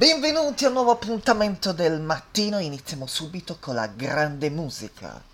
Benvenuti a un nuovo appuntamento del mattino, iniziamo subito con la grande musica.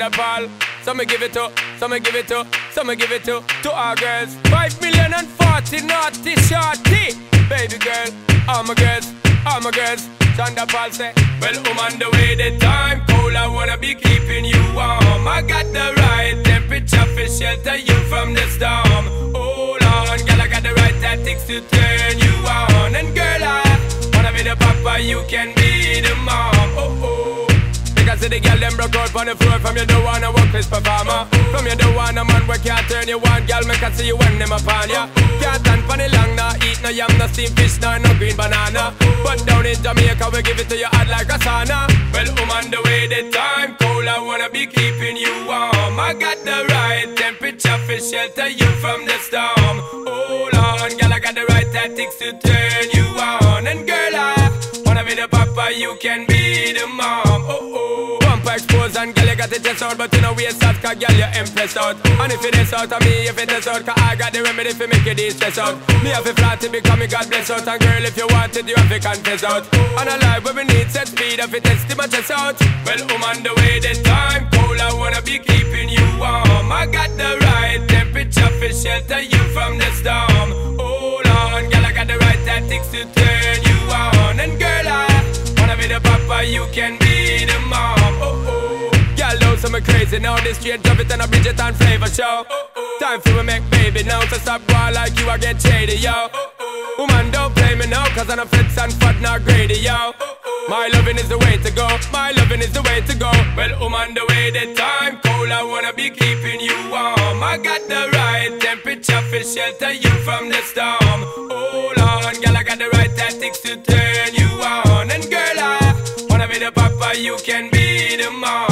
Thunderball. Some me give it to, some me give it to, some me give it to, to our girls. Five million and forty naughty shorty. Baby girl, all my girls, all my girls. Thunderball say, Well, I'm on the way, the time cold. I wanna be keeping you warm. I got the right temperature for shelter you from the storm. Hold on, girl, I got the right tactics to turn you on. And girl, I wanna be the papa, you can be the mom. The girl them broke out on the floor. From you don't wanna work this performer. From you don't want a man where can't turn you on. Girl, me can see you when them upon ya. Can't stand for the long, nah Eat no yam, no steamed fish, nah, no green banana. But down in Jamaica, we give it to you hot like a sauna. Well, I'm the way, the time cold I wanna be keeping you warm. I got the right temperature for shelter you from the storm. Hold on, girl, I got the right tactics to turn you on. And girl, I wanna be the papa, you can be the mom got the chest out But you know we out, cause girl, you impressed out. And if it is out of me, if it is out Cause I got the remedy for make you de-stress out. Me have a flat to become me God bless out. And girl, if you want it, you have to confess out. And a life where we need set speed If it is to my chest out. Well, I'm on the way, the time cold I wanna be keeping you warm. I got the right temperature for shelter you from the storm. Hold on, girl, I got the right tactics to turn you on. And girl, I wanna be the papa, you can be the mom. Oh oh. Girl, know some crazy now. This straight drop it and a Bridget and flavor show. Time for me make baby now. So stop boy like you, I get shady, yo. Woman, don't play me now, cause I'm fits and fat, not greedy, yo. My loving is the way to go. My loving is the way to go. Well, woman, the way the time cold, I wanna be keeping you warm. I got the right temperature for shelter you from the storm. Hold on, girl, I got the right tactics to turn you on. And girl, I wanna be the papa, you can be the mom.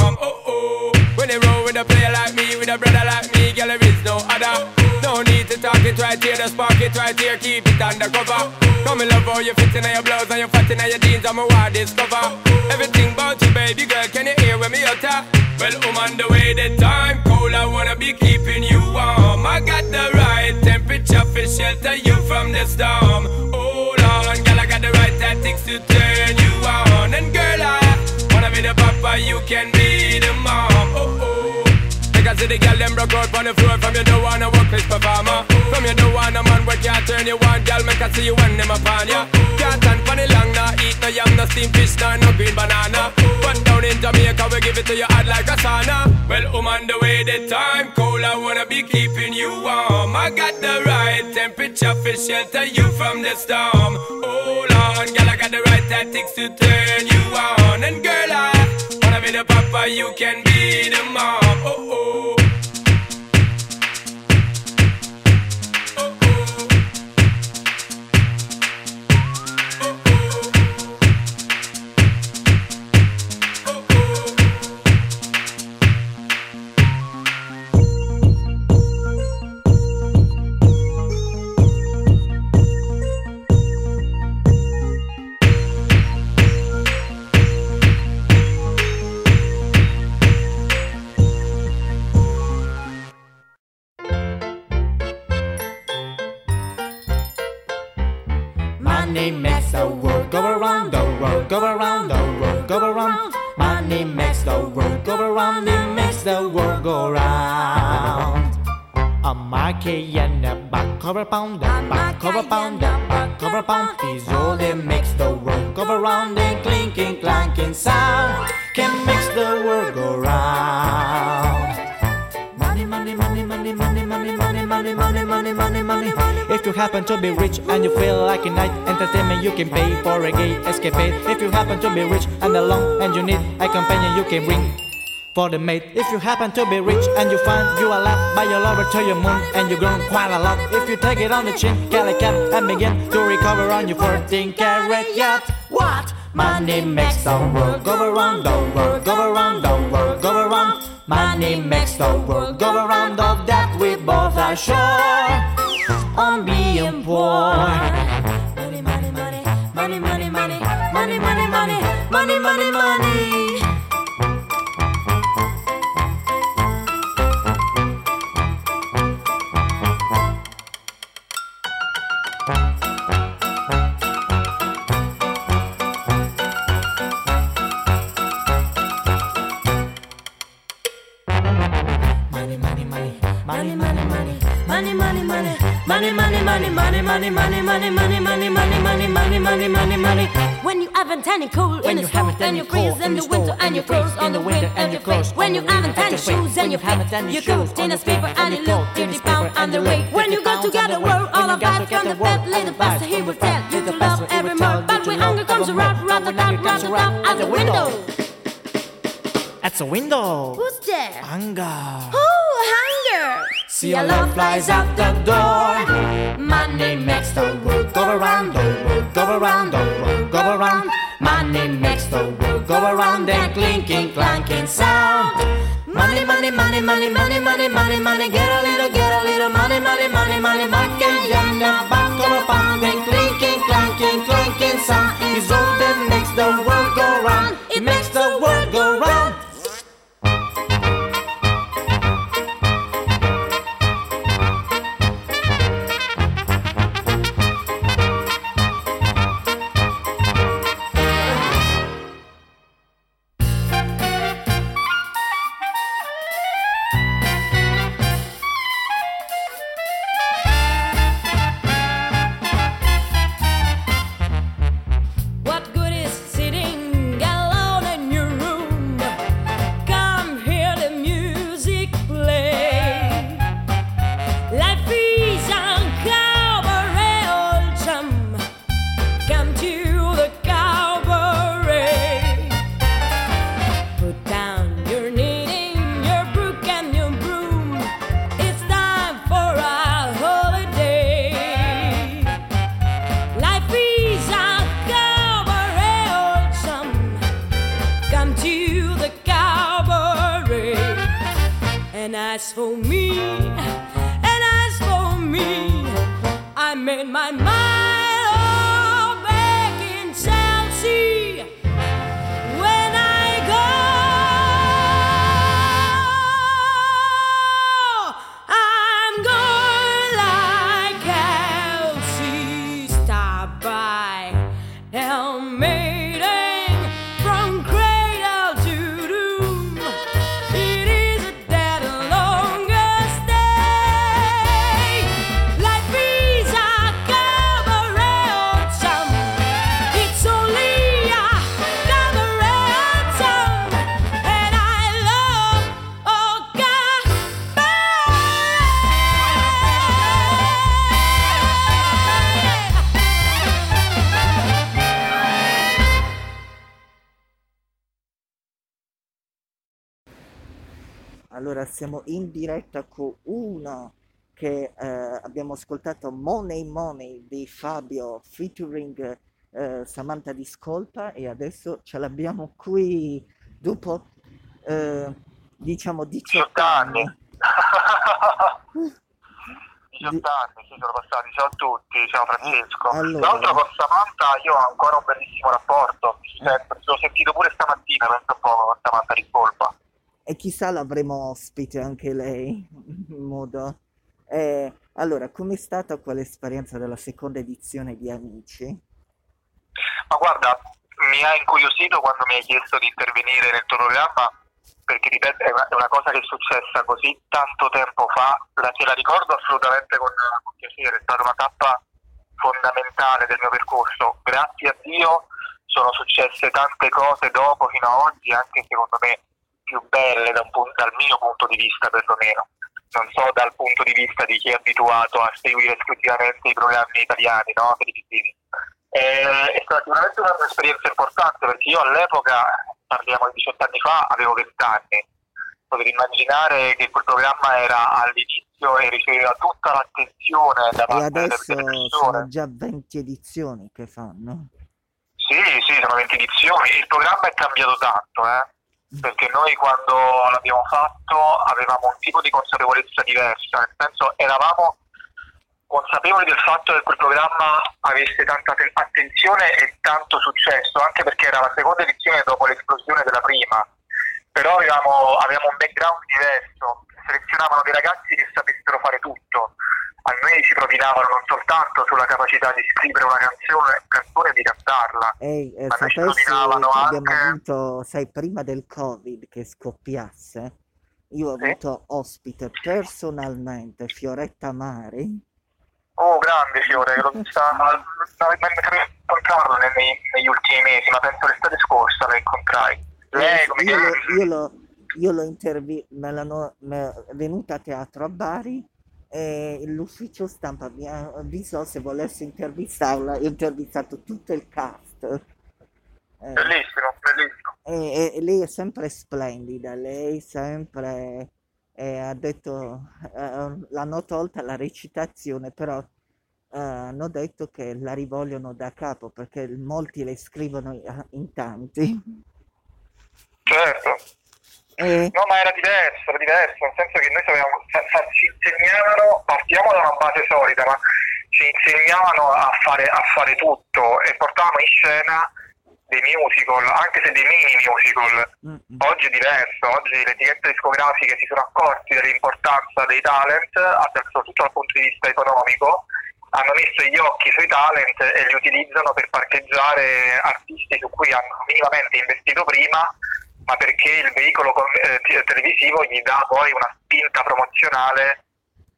With a brother like me, girl, there is no other. No need to talk it right here, just spark it right here, keep it undercover. Come in love how you fit in your blouse and you fat in your jeans, I'm a wild discover. Everything about you, baby girl, can you hear when me utter? Well, I'm on the way, the time cold, I wanna be keeping you warm. I got the right temperature for shelter you from the storm. Hold on, girl, I got the right tactics to turn you on. And girl, I wanna be the papa, you can be See the girl them broke out on the floor. From you don't wanna work this performer From you don't want a man where can't turn you on. Girl, make I see you when them upon ya. Can't stand for the long, nah Eat no yam, no steamed fish, nah, no green banana. But down in Jamaica, we give it to you hot like a sauna. Well, I'm on the way, the time cold I wanna be keeping you warm. I got the right temperature for shelter you from the storm. Hold on, girl, I got the right tactics to turn you on. And girl, I wanna papa, you can be the mom Oh, oh a pound, back a pound, back a pound is all that makes the world go around. And clinking, clanking sound can makes the world go round. Money, money, money, money, money, money, money, money, money, money, money, money. If you happen to be rich and you feel like a night entertainment, you can pay for a gay escapade. If you happen to be rich and alone and you need a companion, you can bring for the mate. If you happen to be rich and you find you are loved by your lover to your moon and you've grown quite a lot. If you take it on the chin, get a cap and begin to recover on your 14 carat yacht. What? Money makes the world go around, the world go around, the world go around. Money makes the world go around. Of that we both are sure. On being poor. Money, money, money, money, money, money, money, money, money, money. Money, money, money, money, money, money, money, money, money, money, money, money. When you haven't any cool When in you the store haven't and any you freeze in the the winter and you froze on the winter and you froze when you haven't any shoes and you flip you coat in a paper and you look fifty pound on the way when you go together world all that from the bed little pastor he will tell you to love every more but when hunger comes around run the top run the top out the window That's a window. who's there Anger. oh hunger See a love flies out the door. Money makes the world go around, the world go around, the world go around. Money makes the world go around and clinking, clanking sound. Money, money, money, money, money, money, money, money. Get a little, get a little money, money, money, money. Back and yonder, back of a pound and clinking, clanking, clanking sound is all that makes the world siamo in diretta con uno che eh, abbiamo ascoltato Money Money di Fabio featuring eh, Samantha Discolpa e adesso ce l'abbiamo qui dopo eh, diciamo 18 18 anni. anni. 18 anni, sì, sono passati. Ciao a tutti, ciao Francesco. Ah, allora. Tra l'altro con Samantha io ho ancora un bellissimo rapporto, sempre. L'ho sentito pure stamattina, penso un po' con Samantha di colpa. E chissà l'avremo ospite anche lei in modo. Eh, allora, com'è stata quell'esperienza della seconda edizione di Amici? Ma guarda, mi ha incuriosito quando mi hai chiesto di intervenire nel tuo programma, perché ripeto, è una, è una cosa che è successa così tanto tempo fa, la, te la ricordo assolutamente con, con piacere, è stata una tappa fondamentale del mio percorso. Grazie a Dio sono successe tante cose dopo fino ad oggi, anche secondo me più belle da un pun- dal mio punto di vista perlomeno. Non so dal punto di vista di chi è abituato a seguire esclusivamente i programmi italiani, no? televisivi. Eh, è stata sicuramente un'esperienza importante perché io all'epoca, parliamo di 18 anni fa, avevo 20 anni. Potete immaginare che quel programma era all'inizio e riceveva tutta l'attenzione da E parte delle adesso delle persone. sono già 20 edizioni che fanno. Sì, sì, sono 20 edizioni. Il programma è cambiato tanto, eh? Perché noi quando l'abbiamo fatto avevamo un tipo di consapevolezza diversa, nel senso eravamo consapevoli del fatto che quel programma avesse tanta te- attenzione e tanto successo, anche perché era la seconda edizione dopo l'esplosione della prima, però avevamo, avevamo un background diverso, selezionavano dei ragazzi che sapessero fare tutto, a noi ci propinavano non soltanto sulla capacità di scrivere una canzone, canzone e di cantarla, Ehi, eh, Ma noi ci sapessi rovinavano che abbiamo anche- avuto, sai, prima del Covid che scoppiasse, io ho Sì. avuto ospite personalmente Fioretta Mari. Oh, grande Fiore, mai capito incontrarlo negli ultimi mesi, ma penso l'estate scorsa la incontrai. Lei, come io, io l'ho, io l'ho intervi- me l'hanno, me- venuta a teatro a Bari e l'ufficio stampa mi ha avvisato se volessi intervistarla, ho intervistato tutto il cast. Eh, Bellissimo, bellissimo. E, e lei è sempre splendida, lei sempre eh, ha detto, eh, l'hanno tolta la recitazione, però eh, hanno detto che la rivogliono da capo perché molti le scrivono in- in tanti. Certo. E, No, ma era diverso, era diverso, nel senso che noi sapevamo, sa- sa- ci insegnavano, partiamo da una base solida, ma ci insegnavano a fare, a fare tutto e portavano in scena dei musical, anche se dei mini musical. Oggi è diverso, oggi le etichette discografiche si sono accorti dell'importanza dei talent, soprattutto dal punto di vista economico, hanno messo gli occhi sui talent e li utilizzano per parcheggiare artisti su cui hanno minimamente investito prima, ma perché il veicolo eh, te- televisivo gli dà poi una spinta promozionale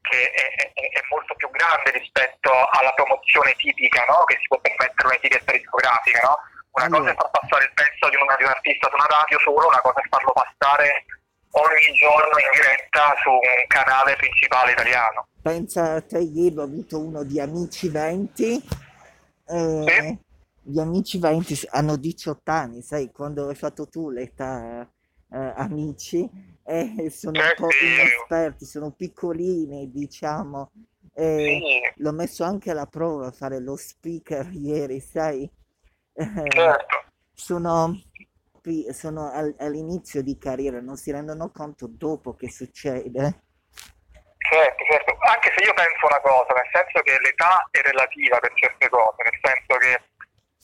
che è, è- è molto più grande rispetto alla promozione tipica no? che si può permettere un'etichetta discografica. No? Una cosa Allora. è far passare il pezzo di, una- di un artista su una radio solo, una cosa è farlo passare ogni giorno in diretta su un canale principale italiano. Pensa a te, ieri ho avuto uno di Amici 20. e Sì. Gli Amici 20 s- hanno 18 anni, sai, quando hai fatto tu l'età eh, Amici, e sono un Eh po' inesperti, sono piccolini, diciamo. E Sì, l'ho messo anche alla prova a fare lo speaker ieri, sai. Eh, certo. sono troppi, sono al- all'inizio di carriera, non si rendono conto dopo che succede. Certo, certo, anche se io penso una cosa, nel senso che l'età è relativa per certe cose, nel senso che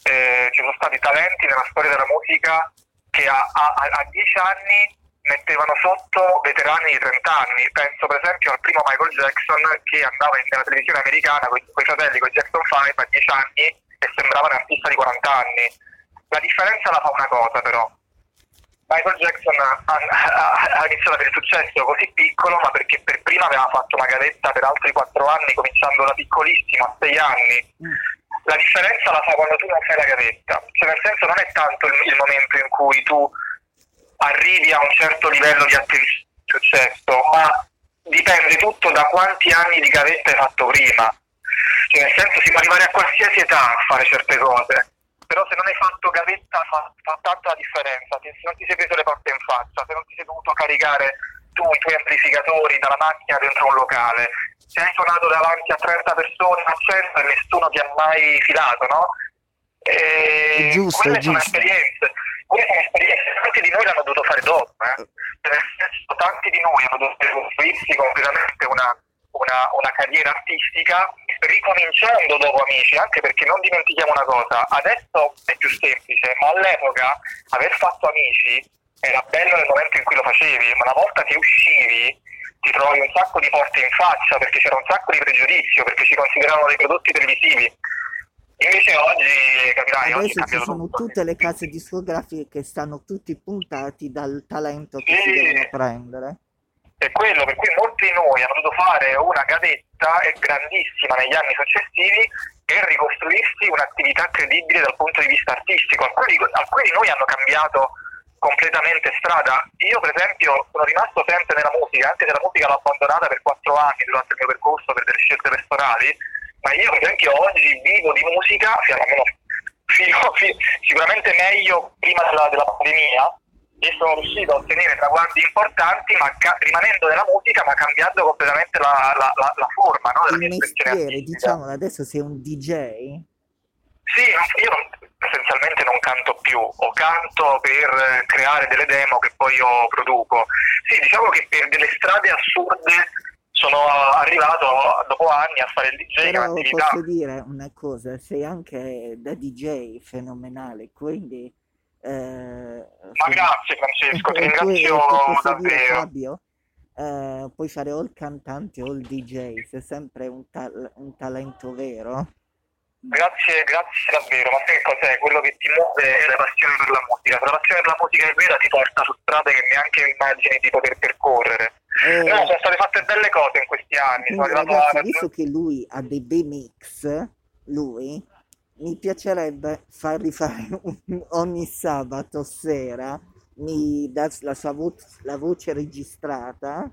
eh, ci sono stati talenti nella storia della musica che a, a, a 10 anni mettevano sotto veterani di 30 anni. Penso per esempio al primo Michael Jackson che andava nella televisione americana con i fratelli, con Jackson 5 a 10 anni e sembrava un artista di 40 anni. La differenza la fa una cosa però. Michael Jackson ha, ha- ha iniziato ad avere successo così piccolo, ma perché per prima aveva fatto una gavetta per altri 4 anni, cominciando da piccolissimo, a 6 anni. Mm. La differenza la fa quando tu non fai la gavetta, cioè nel senso non è tanto il, il momento in cui tu arrivi a un certo livello di e successo, ma dipende tutto da quanti anni di gavetta hai fatto prima. Cioè nel senso si può arrivare a qualsiasi età a fare certe cose, però se non hai fatto gavetta fa, fa tanta differenza, se non ti sei preso le porte in faccia, se non ti sei dovuto caricare tu i tuoi amplificatori dalla macchina dentro un locale, se hai suonato davanti a 30 persone a 100 e nessuno ti ha mai filato, no? E Giusto, quelle sono giusto. esperienze, quelle sono esperienze, tanti di noi l'hanno dovuto fare dopo, eh? Cioè, nel senso, tanti di noi hanno dovuto costruirsi completamente una, una, una carriera artistica ricominciando dopo Amici, anche perché non dimentichiamo una cosa, adesso è più semplice, ma all'epoca aver fatto Amici era bello nel momento in cui lo facevi, ma una volta che uscivi ti trovi un sacco di porte in faccia perché c'era un sacco di pregiudizio, perché ci consideravano dei prodotti televisivi. Invece oggi, capirai, oggi Adesso ci cambiato sono tutto. tutte le case discografiche che stanno tutti puntati dal talento che si Sì. devono prendere. è quello per cui molti di noi hanno dovuto fare una gavetta e grandissima negli anni successivi per ricostruirsi un'attività credibile dal punto di vista artistico. Alcuni, alcuni di noi hanno cambiato completamente strada. Io per esempio sono rimasto sempre nella musica, anche se la musica l'ho abbandonata per quattro anni durante il mio percorso per delle scelte personali, ma io per esempio oggi vivo di musica, fino- almeno fino- fi- sicuramente meglio prima della, della pandemia, e sono riuscito a ottenere traguardi importanti ma ca- rimanendo nella musica ma cambiando completamente la, la- la- forma no, della Il mia mestiere, diciamo, adesso sei un DJ, Sì, io essenzialmente non canto più, o canto per creare delle demo che poi io produco. Sì, diciamo che per delle strade assurde sono arrivato dopo anni a fare il DJ, però un'attività. posso dire una cosa, sei anche da DJ fenomenale, quindi... eh, Ma grazie Francesco, ti ringrazio davvero. Fabio, eh, puoi fare o il cantante o il DJ, sei sempre un, tal- un talento vero. Grazie, grazie davvero, ma sai che cos'è? Quello che ti muove è la passione per la musica. Se la passione per la musica è vera ti porta su strade che neanche immagini di poter percorrere. Eh, No, sono state fatte belle cose in questi anni, sono a ragazzi, raggiungere... visto che lui ha dei bei mix, lui, mi piacerebbe fargli fare un- ogni sabato sera, mi dà la sua vo- la voce registrata,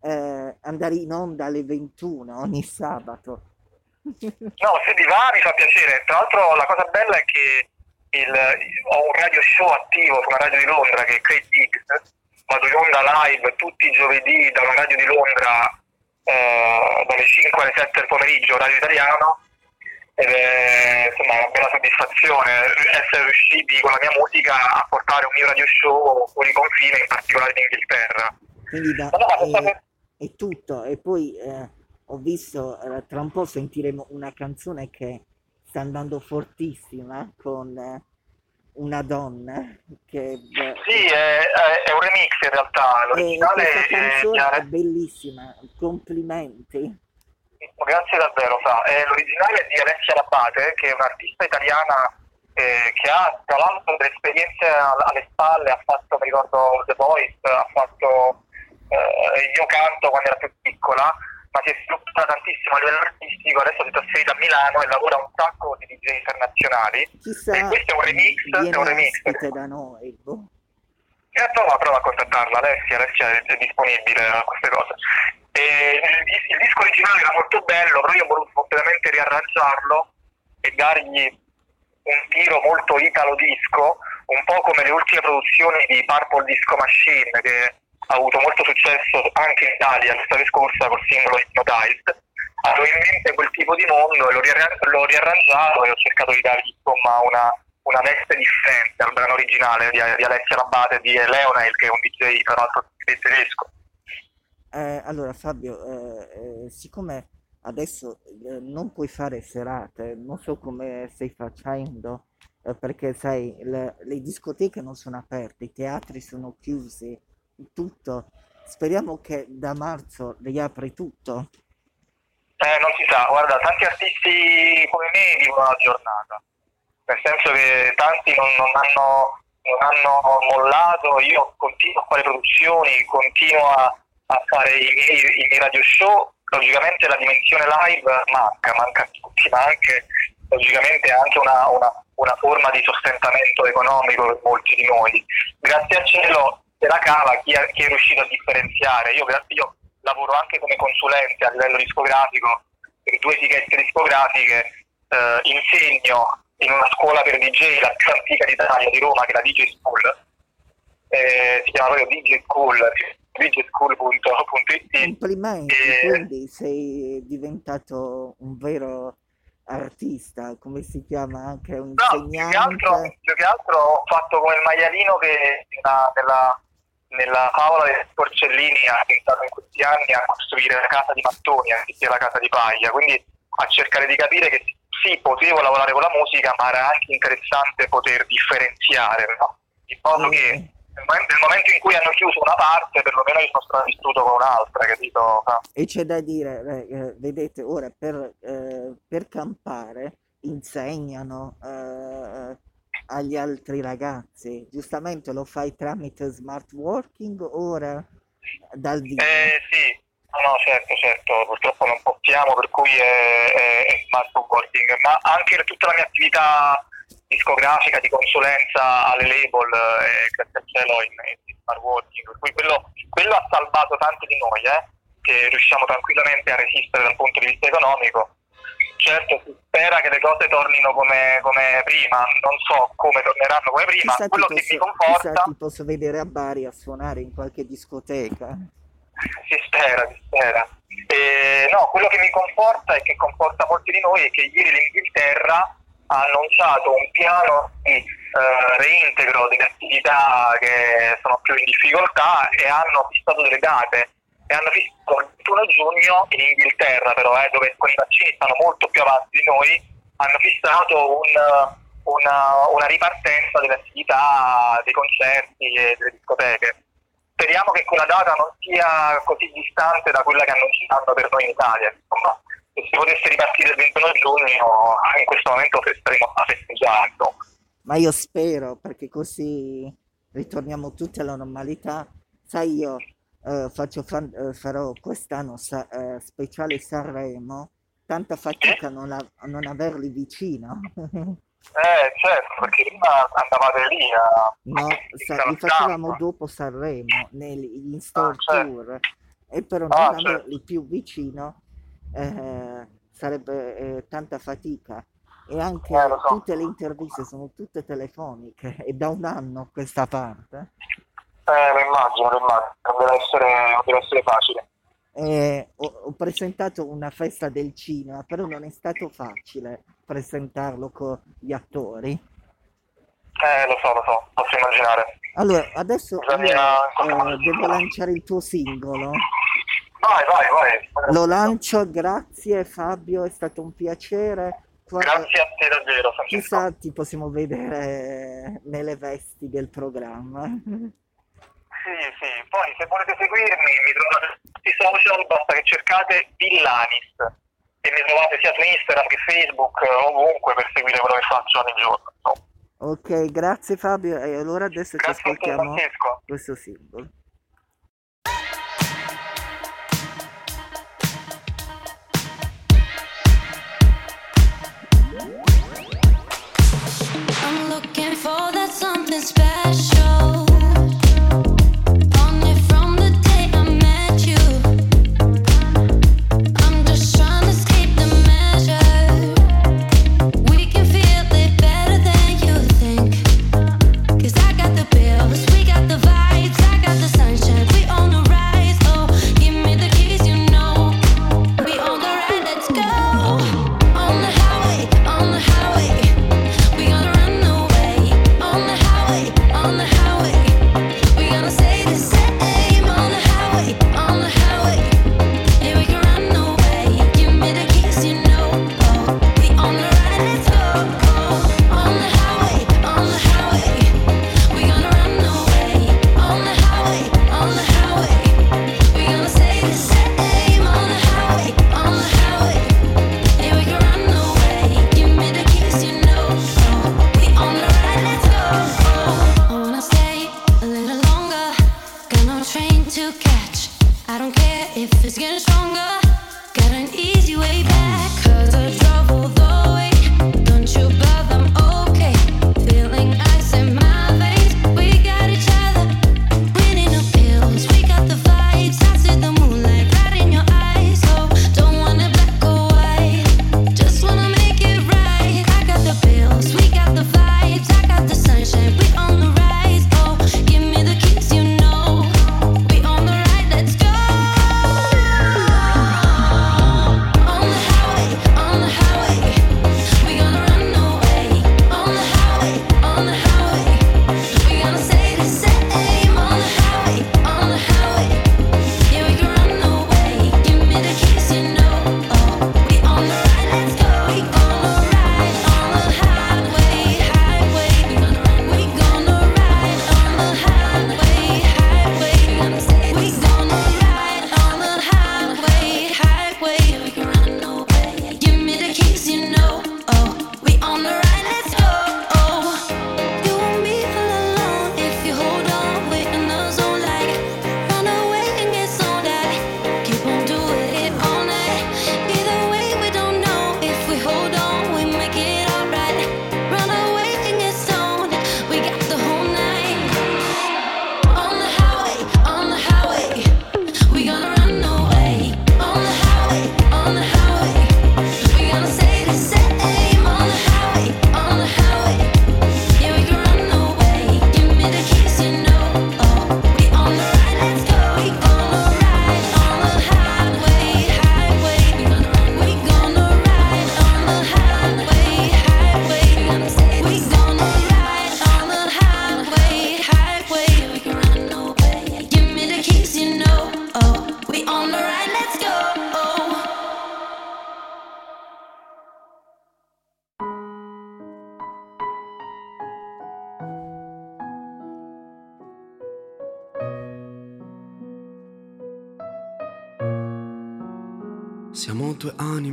eh, andare in onda alle 21 ogni sabato. No, se ti va mi fa piacere. Tra l'altro la cosa bella è che il- ho un radio show attivo su una radio di Londra che è Craig Diggs. Vado in onda live tutti i giovedì da una radio di Londra eh, dalle 5 alle 7 del pomeriggio, orario italiano. Ed è insomma una bella soddisfazione essere riusciti con la mia musica a portare un mio radio show fuori confine, in particolare in Inghilterra. Quindi da, no, sono è, è tutto. E poi eh, ho visto, eh, tra un po' sentiremo una canzone che sta andando fortissima con eh, una donna che... eh, Sì, è, è- è un remix in realtà, l'originale è canzone è bellissima, complimenti. Grazie davvero, sa. Eh, l'originale è di Alessia Labate, che è un'artista italiana eh, che ha tra l'altro delle esperienze al- alle spalle, ha fatto, mi ricordo, The Voice, ha fatto eh, Io canto quando era più piccola, ma si è sviluppata tantissimo a livello artistico, adesso si è trasferita a Milano e lavora un sacco di DJ internazionali. Chissà, E questo è un remix, è un remix. da noi. boh. E prova, prova a contattarla, Alessia, Alessia è, è disponibile a queste cose. E il, il disco originale era molto bello, però io ho voluto completamente riarrangiarlo e dargli un tiro molto italo disco, un po' come le ultime produzioni di Purple Disco Machine, che ha avuto molto successo anche in Italia l'estate scorsa col singolo Hypnotized. Avevo in mente quel tipo di mondo e l'ho, riarra- l'ho riarrangiato e ho cercato di dargli insomma una, una veste differente al brano originale di, di Alessia Labate e di Leonail, che è un DJ tra l'altro tedesco. Eh, allora Fabio, eh, eh, siccome adesso eh, non puoi fare serate, non so come stai facendo, eh, perché sai, le, le discoteche non sono aperte, i teatri sono chiusi, tutto. Speriamo che da marzo riapri tutto. Eh, non si sa, guarda, tanti artisti come me vivono la giornata, nel senso che tanti non, non hanno, non hanno mollato, io continuo a fare produzioni, continuo a, a fare i miei, i miei radio show, logicamente la dimensione live manca, manca a tutti, ma anche logicamente anche una, una, una forma di sostentamento economico per molti di noi. Grazie al cielo se la cava chi è, chi è riuscito a differenziare. Io, io lavoro anche come consulente a livello discografico per due etichette discografiche, eh, insegno in una scuola per DJ, la più antica d'Italia di Roma, che è la DJ School, eh, si chiama proprio DJ School, djschool.it. Complimenti, E- quindi sei diventato un vero artista, come si chiama anche un No, più che, altro, più che altro ho fatto come il maialino che nella, nella, nella favola dei porcellini ha pensato in questi anni a costruire la casa di mattoni anziché la casa di paglia, quindi a cercare di capire che sì, potevo lavorare con la musica, ma era anche interessante poter differenziare, no? in modo che Eh, nel momento, in cui hanno chiuso una parte, perlomeno io sono stato vissuto con un'altra, capito? E c'è da dire, eh, eh, vedete, ora per, eh, per campare insegnano eh, agli altri ragazzi, giustamente lo fai tramite smart working ora? Dal vivo. Eh sì, no, certo, certo, purtroppo non possiamo, per cui è, è, è smart working, ma anche tutta la mia attività discografica di consulenza alle label è grazie al cielo in, in smart working, per cui quello, quello ha salvato tanti di noi, eh, che riusciamo tranquillamente a resistere dal punto di vista economico. Certo, si spera che le cose tornino come, come prima, non so come torneranno come prima, Chissà quello che mi posso, conforta... ti posso vedere a Bari a suonare in qualche discoteca. Si spera, si spera. E, no, quello che mi conforta e che conforta molti di noi è che ieri l'Inghilterra ha annunciato un piano di eh, reintegro delle attività che sono più in difficoltà e hanno fissato delle date e hanno fissato il 21 giugno in Inghilterra però eh, dove con i vaccini stanno molto più avanti di noi hanno fissato un- una, una ripartenza delle attività dei concerti e delle discoteche speriamo che quella data non sia così distante da quella che annunciano per noi in Italia. Insomma, se si potesse ripartire il 21 giugno, in questo momento staremo a festeggiare. Ma io spero perché così ritorniamo tutti alla normalità. Sai, io eh, faccio eh, farò quest'anno sa- eh, speciale Sanremo, tanta fatica non, a- non averli vicino. Eh, certo, perché prima andavate lì a... No, sa- li facevamo dopo Sanremo, nel- in store Ah, certo. tour, e però Ah, non certo. averli più vicino eh, sarebbe eh, tanta fatica. E anche Eh, so. tutte le interviste sono tutte telefoniche, e da un anno a questa parte. Eh, lo immagino, lo immagino. Non deve essere, non deve essere facile. Eh, ho, ho presentato una festa del cinema, però non è stato facile presentarlo con gli attori. Eh, lo so, lo so, posso immaginare. Allora, adesso io eh, devo lanciare il tuo singolo. Vai, vai, vai. Lo lancio, grazie Fabio, è stato un piacere. Qua- Grazie a te davvero, Francesco. Chissà ti possiamo vedere nelle vesti del programma. Sì, sì, poi se volete seguirmi mi trovate su tutti i social, basta che cercate Villanis e mi trovate sia su Instagram che Facebook, eh, ovunque per seguire quello che faccio ogni giorno. insomma. Ok, grazie Fabio e allora adesso ci Grazie te ascoltiamo questo singolo. I'm looking for that something special.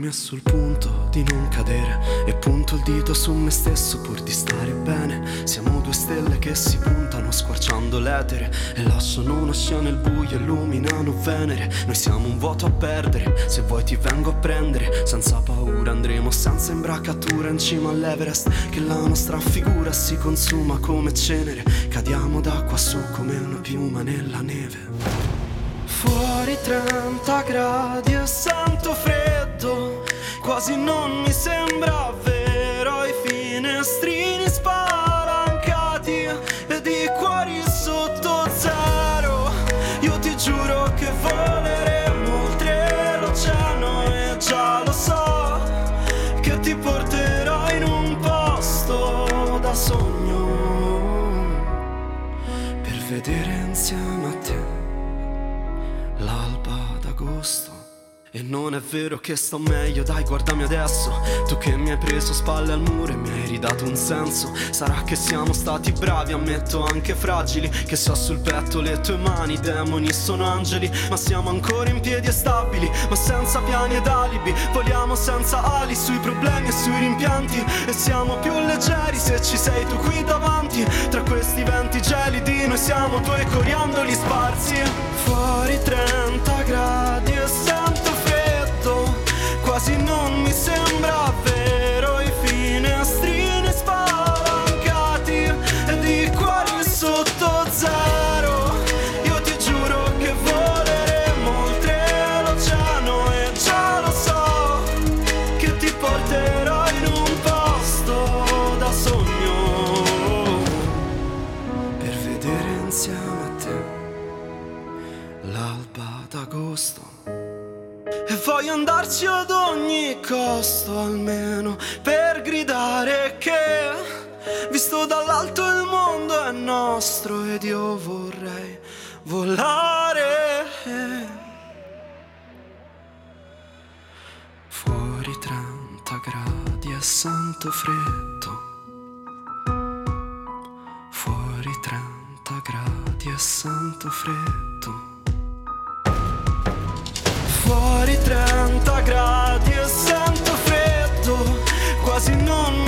Due anime sul punto di non cadere E punto il dito su me stesso pur di stare bene. Siamo due stelle che si puntano squarciando l'etere E lasciano una scia nel buio, illuminano Venere. Noi siamo un vuoto a perdere, se vuoi ti vengo a prendere. Senza paura andremo senza imbracatura in cima all'Everest Che la nostra figura si consuma come cenere. Cadiamo da qua su come una piuma nella neve Fuori 30 gradi e sento freddo, quasi non mi sembra vero i finestrini spalancati E non è vero che sto meglio, dai guardami adesso. Tu che mi hai preso spalle al muro e mi hai ridato un senso. Sarà che siamo stati bravi, ammetto anche fragili. Che so sul petto le tue mani, i demoni sono angeli. Ma siamo ancora in piedi e stabili, ma senza piani ed alibi. Voliamo senza ali sui problemi e sui rimpianti. E siamo più leggeri se ci sei tu qui davanti. Tra questi venti gelidi noi siamo due coriandoli sparsi. Fuori 30 almeno per gridare che visto dall'alto il mondo è nostro ed io vorrei volare. Fuori 30 gradi e sento freddo. Fuori 30 gradi e sento freddo. Fuori 30 gradi quasi non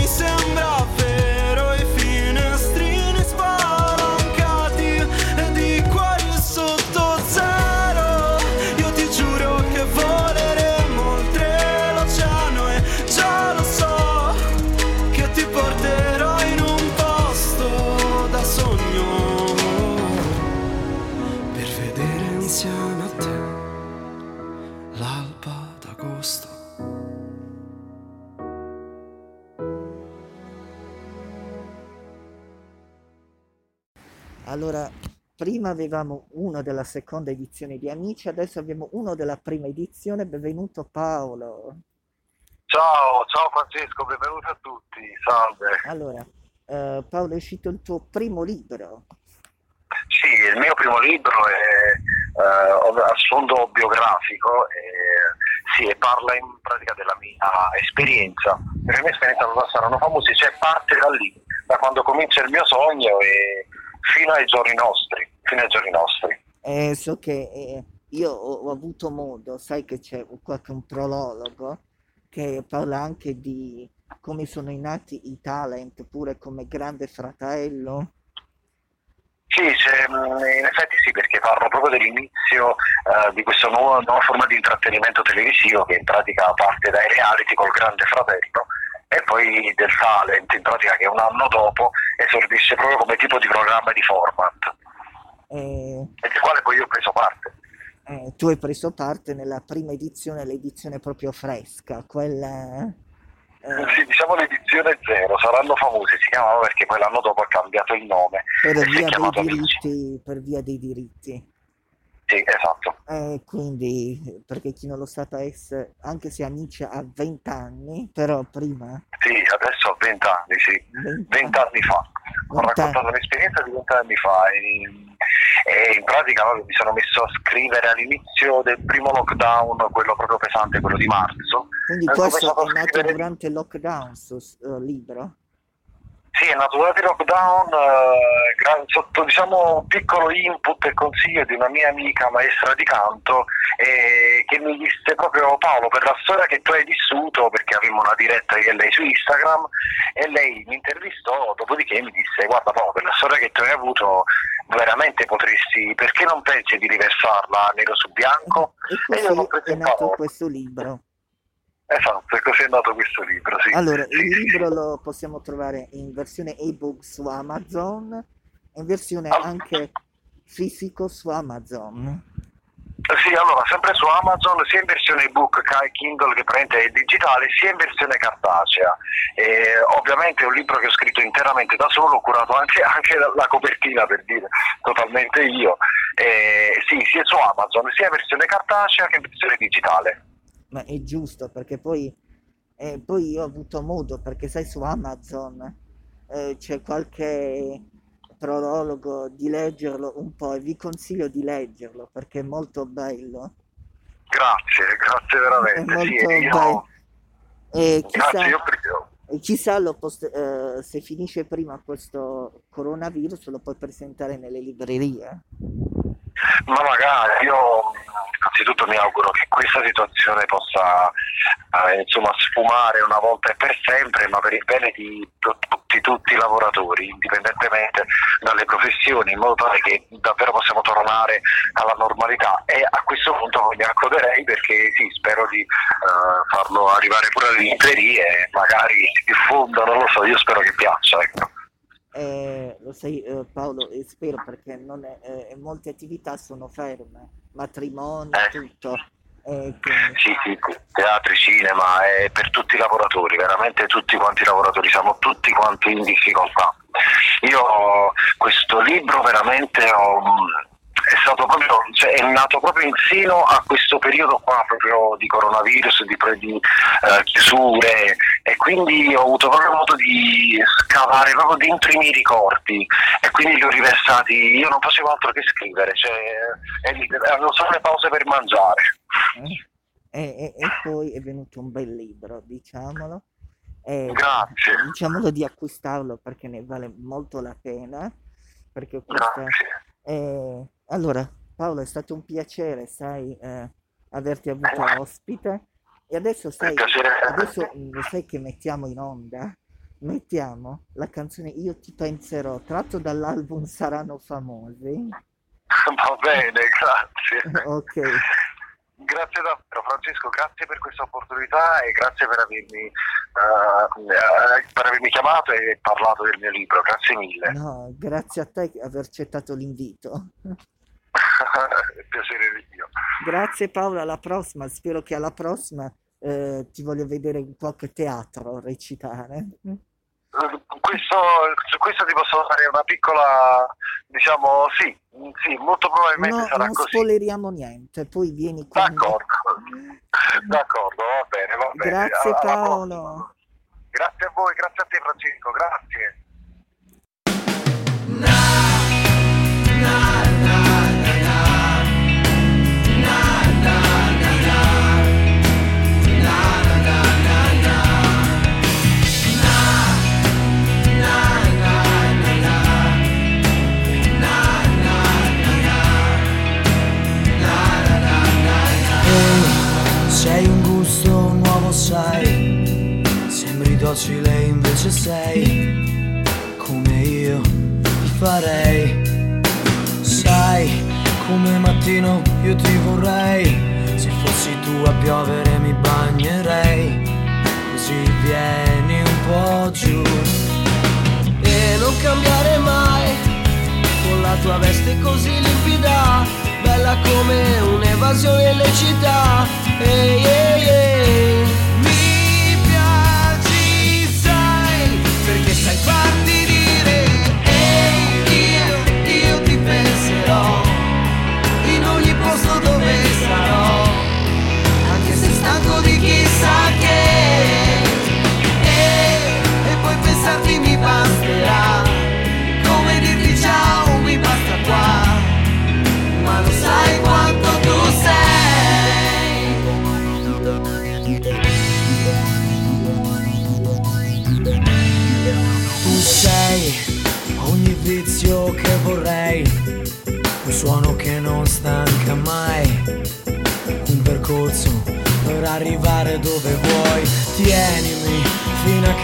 prima avevamo uno della seconda edizione di Amici, adesso abbiamo uno della prima edizione. Benvenuto Paolo. Ciao, ciao Francesco, benvenuti a tutti, salve. Allora, eh, Paolo è uscito il tuo primo libro. Sì, il mio primo libro è eh, a sfondo biografico e, sì, e parla in pratica della mia esperienza. La mia esperienza con Saranno Famosi, cioè parte da lì, da quando comincia il mio sogno e fino ai giorni nostri, fino ai giorni nostri. Eh, so che eh, io ho, ho avuto modo, sai che c'è qualche un prologo che parla anche di come sono nati i talent, pure come Grande Fratello. Sì, mh, in effetti sì, perché parlo proprio dell'inizio eh, di questa nuova, nuova forma di intrattenimento televisivo che in pratica parte dai reality col Grande Fratello e poi del talent, in pratica che un anno dopo esordisce proprio come tipo di programma di format, Eh, e del quale poi io ho preso parte. eh, tu hai preso parte nella prima edizione, l'edizione proprio fresca, quella... eh, Sì, diciamo l'edizione zero, saranno famosi, si chiamava perché poi l'anno dopo ha cambiato il nome per via dei diritti, per via dei diritti. Sì, esatto. Eh, quindi, perché chi non lo sa anche se Amici ha 20 anni, però prima, Sì, adesso ho 20 anni, sì. 20 Vent'anni fa, ho 20 raccontato un'esperienza di vent'anni fa e, e in pratica vabbè, mi sono messo a scrivere all'inizio del primo lockdown, quello proprio pesante, quello di marzo. Quindi Ho questo è nato scrivere- durante il lockdown, sto eh, libro? Sì, è nato durante il lockdown, eh, gra- sotto diciamo, un piccolo input e consiglio di una mia amica maestra di canto eh, che mi disse proprio Paolo per la storia che tu hai vissuto, perché avevamo una diretta e lei su Instagram e lei mi intervistò, dopodiché mi disse guarda Paolo per la storia che tu hai avuto veramente potresti, perché non pensi di riversarla nero su bianco? E l'ho così è nato questo libro. Esatto, e così è nato questo libro, sì. Allora, Sì, il sì, libro lo possiamo trovare in versione ebook su Amazon e in versione Ah. anche fisico su Amazon. Sì, allora, sempre su Amazon, sia in versione ebook che Kindle, che praticamente è digitale, sia in versione cartacea. E, ovviamente è un libro che ho scritto interamente da solo, ho curato anche, anche la, la copertina, per dire, totalmente io. E, sì, sia su Amazon, sia in versione cartacea che in versione digitale. Ma è giusto perché poi, eh, poi io ho avuto modo, perché sai su Amazon eh, c'è qualche prologo di leggerlo un po' e vi consiglio di leggerlo perché è molto bello. Grazie, grazie È veramente. molto Sì, bello. E chissà, grazie, io chissà lo post- eh, se finisce prima questo coronavirus lo puoi presentare nelle librerie. Ma magari io innanzitutto mi auguro che questa situazione possa eh, insomma sfumare una volta e per sempre, ma per il bene di tu- tutti, tutti i lavoratori, indipendentemente dalle professioni, in modo tale che davvero possiamo tornare alla normalità. E a questo punto mi accoderei perché sì, spero di eh, farlo arrivare pure alle librerie magari si diffonda, non lo so, io spero che piaccia. Ecco. Eh, lo sai eh, Paolo, e spero perché non è- eh, molte attività sono ferme, matrimoni, Eh. tutto. Eh, Sì, sì, teatri, cinema, è per tutti i lavoratori, veramente tutti quanti i lavoratori, siamo tutti quanti in difficoltà. Io questo libro veramente ho- è stato proprio, cioè, è nato proprio in seno a questo periodo qua proprio di coronavirus, di, di, eh, chiusure e quindi ho avuto proprio modo di scavare proprio dentro i miei ricordi e quindi li ho riversati, io non facevo altro che scrivere, cioè, avevo solo le pause per mangiare. eh, E, e- poi è venuto un bel libro, diciamolo. E, Grazie. Diciamolo di acquistarlo perché ne vale molto la pena. Perché questa... Grazie. Eh, allora, Paolo, è stato un piacere, sai, eh, averti avuto ospite. E adesso sai, adesso lo sai che mettiamo in onda? Mettiamo la canzone Io ti penserò, tratto dall'album Saranno famosi. Va bene, grazie. Ok. Grazie davvero Francesco, grazie per questa opportunità e grazie per avermi, eh, per avermi chiamato e parlato del mio libro, grazie mille. No, grazie a te per aver accettato l'invito. Piacere mio. Grazie Paolo, alla prossima. Spero che alla prossima eh, ti voglio vedere in qualche teatro recitare. Questo, su questo ti posso dare una piccola, diciamo, sì, sì, molto probabilmente No, sarà non così. spoileriamo niente, poi vieni con me. D'accordo, d'accordo, va bene, va bene. Grazie Alla- alla Paolo. prossima. Grazie a voi, grazie a te Francesco, grazie. Invece sei come io ti farei. Sai, come mattino io ti vorrei. Se fossi tu a piovere mi bagnerei. Così vieni un po' giù. E non cambiare mai con la tua veste così limpida, bella come un'evasione illecita. Ehi, ehi, ehi.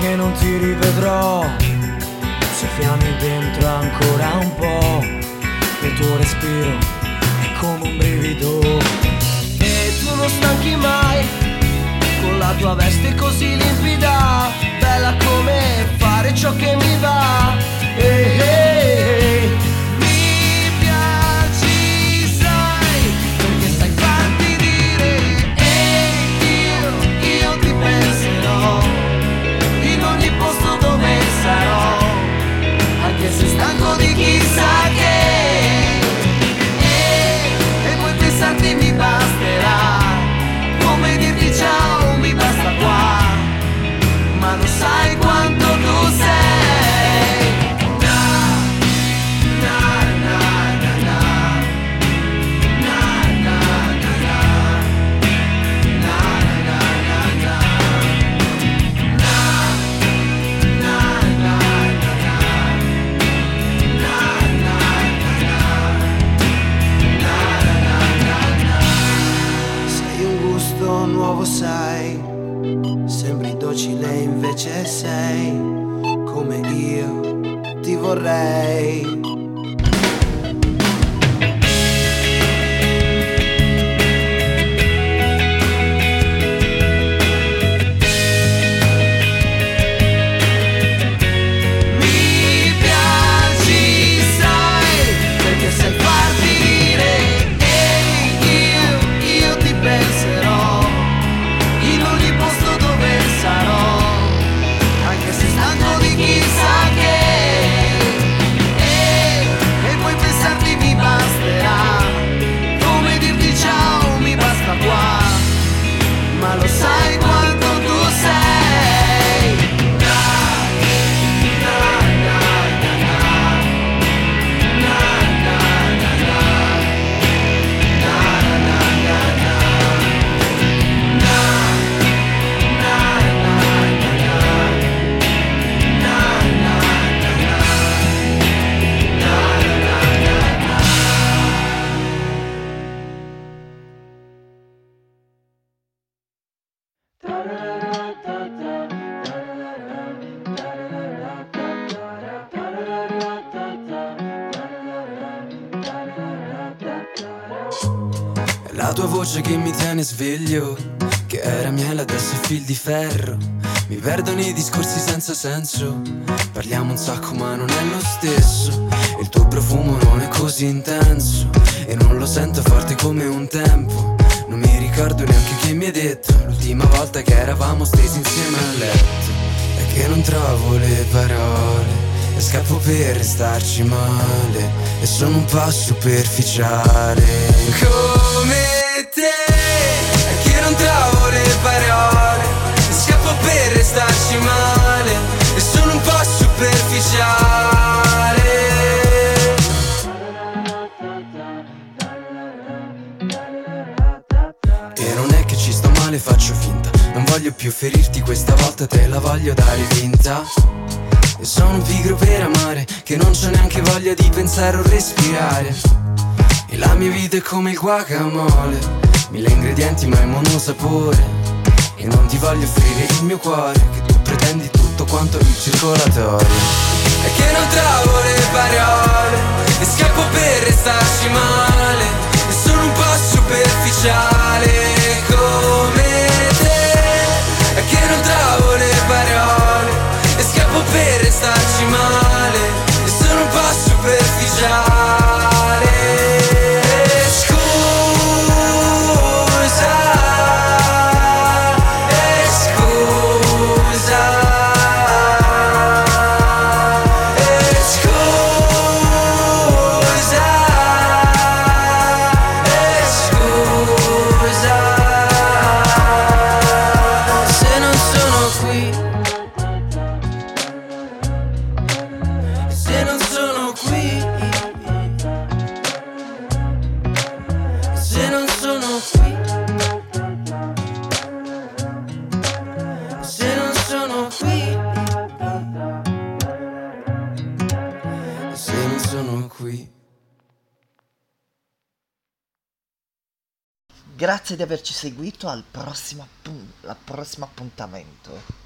Che non ti rivedrò, soffiami dentro ancora un po', il tuo respiro è come un brivido. E tu non stanchi mai, con la tua veste così limpida, bella come fare ciò che mi va. Ehi, ehi, ehi. Mi sveglio Che era miele adesso è fil di ferro. Mi perdono i discorsi senza senso Parliamo un sacco ma non è lo stesso. Il tuo profumo non è così intenso E non lo sento forte come un tempo. Non mi ricordo neanche che mi hai detto L'ultima volta che eravamo stesi insieme a letto. È che non trovo le parole e scappo per restarci male E sono un po' superficiale. Come te non trovo le parole scappo per restarci male E sono un po' superficiale. E non è che ci sto male, faccio finta. Non voglio più ferirti, questa volta te la voglio dare vinta. E sono pigro per amare Che non c'ho neanche voglia di pensare o respirare. E la mia vita è come il guacamole Mille ingredienti ma è monosapore E non ti voglio offrire il mio cuore Che tu pretendi tutto quanto il circolatorio è che non trovo le parole E scappo per restarci male. E sono un po' superficiale come te. È che non trovo le parole E scappo per restarci male. E sono un po' superficiale Grazie di averci seguito al prossimo, appun- al prossimo appuntamento.